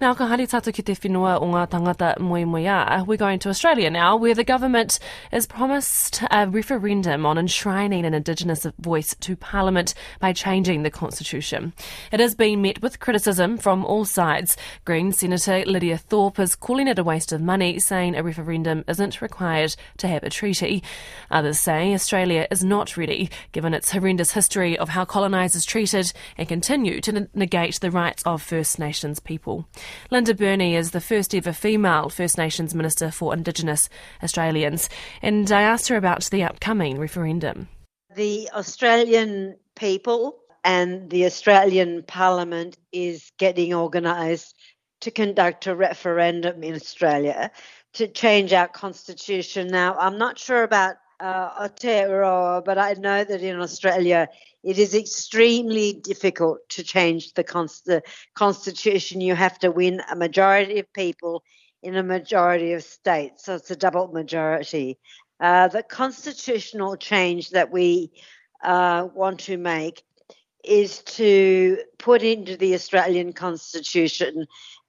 Now, ka hari tatu ki te whenua o ngā tangata a, uh, we're going to Australia now, where the government has promised a referendum on enshrining an Indigenous voice to Parliament by changing the constitution. It has been met with criticism from all sides. Green Senator Lydia Thorpe is calling it a waste of money, saying a referendum isn't required to have a treaty. Others say Australia is not ready, given its horrendous history of how colonisers treated and continue to negate the rights of First Nations people. Linda Burney is the first ever female First Nations Minister for Indigenous Australians, and I asked her about the upcoming referendum. The Australian people and the Australian Parliament is getting organised to conduct a referendum in Australia to change our constitution. Now, I'm not sure about uh, Aotearoa, but I know that in Australia it is extremely difficult to change the, the constitution. You have to win a majority of people in a majority of states, so it's a double majority. Uh, the constitutional change that we uh, want to make is to put into the Australian Constitution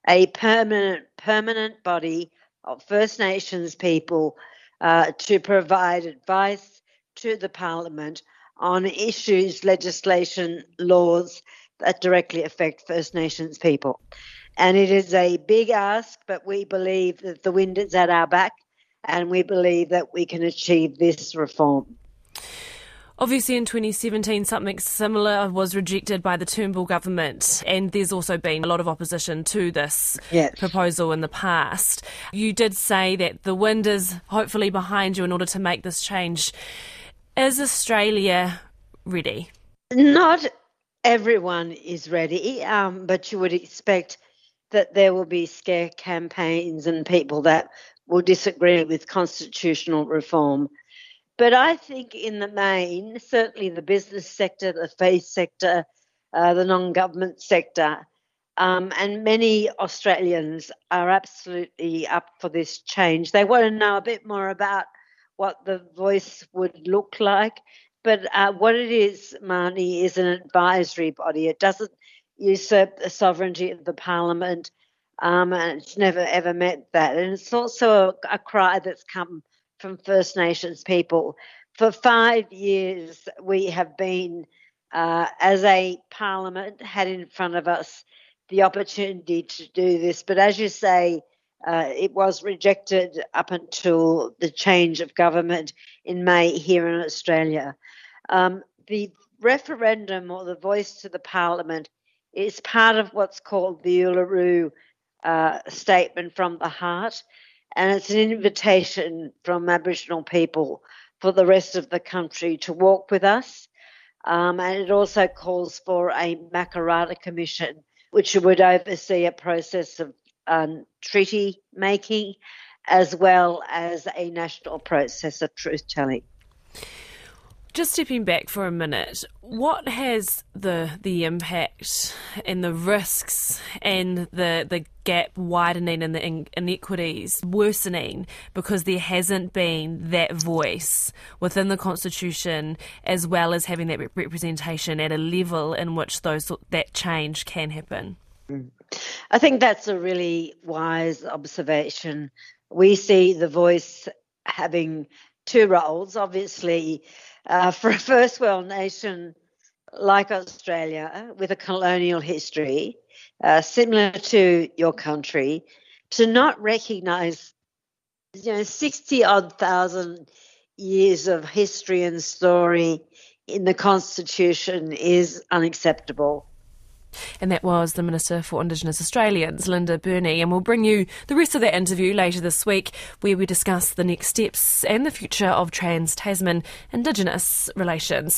a permanent permanent body of First Nations people uh, to provide advice to the Parliament on issues, legislation, laws that directly affect First Nations people. And it is a big ask, but we believe that the wind is at our back and we believe that we can achieve this reform. Obviously, in 2017, something similar was rejected by the Turnbull government, and there's also been a lot of opposition to this yes. proposal in the past. You did say that the wind is hopefully behind you in order to make this change. Is Australia ready? Not everyone is ready, um, but you would expect that there will be scare campaigns and people that will disagree with constitutional reform. But I think, in the main, certainly the business sector, the faith sector, uh, the non government sector, um, and many Australians are absolutely up for this change. They want to know a bit more about what the voice would look like. But uh, what it is, Marnie, is an advisory body. It doesn't usurp the sovereignty of the parliament, um, and it's never ever met that. And it's also a, a cry that's come from First Nations people. For five years, we have been, uh, as a parliament, had in front of us the opportunity to do this. But as you say, uh, it was rejected up until the change of government in May here in Australia. Um, the referendum or the voice to the parliament is part of what's called the Uluru uh, Statement from the Heart, and it's an invitation from Aboriginal people for the rest of the country to walk with us. Um, and it also calls for a Makarrata Commission, which would oversee a process of um, treaty making as well as a national process of truth telling. Just stepping back for a minute, what has the the impact and the risks and the the gap widening and the inequities worsening because there hasn't been that voice within the constitution as well as having that representation at a level in which those that change can happen? I think that's a really wise observation. We see the voice having two roles. Obviously, uh, for a first world nation like Australia with a colonial history, uh, similar to your country, to not recognise, you know, 60 odd thousand years of history and story in the Constitution is unacceptable. And that was the Minister for Indigenous Australians, Linda Burney. And we'll bring you the rest of that interview later this week, where we discuss the next steps and the future of trans Tasman Indigenous relations.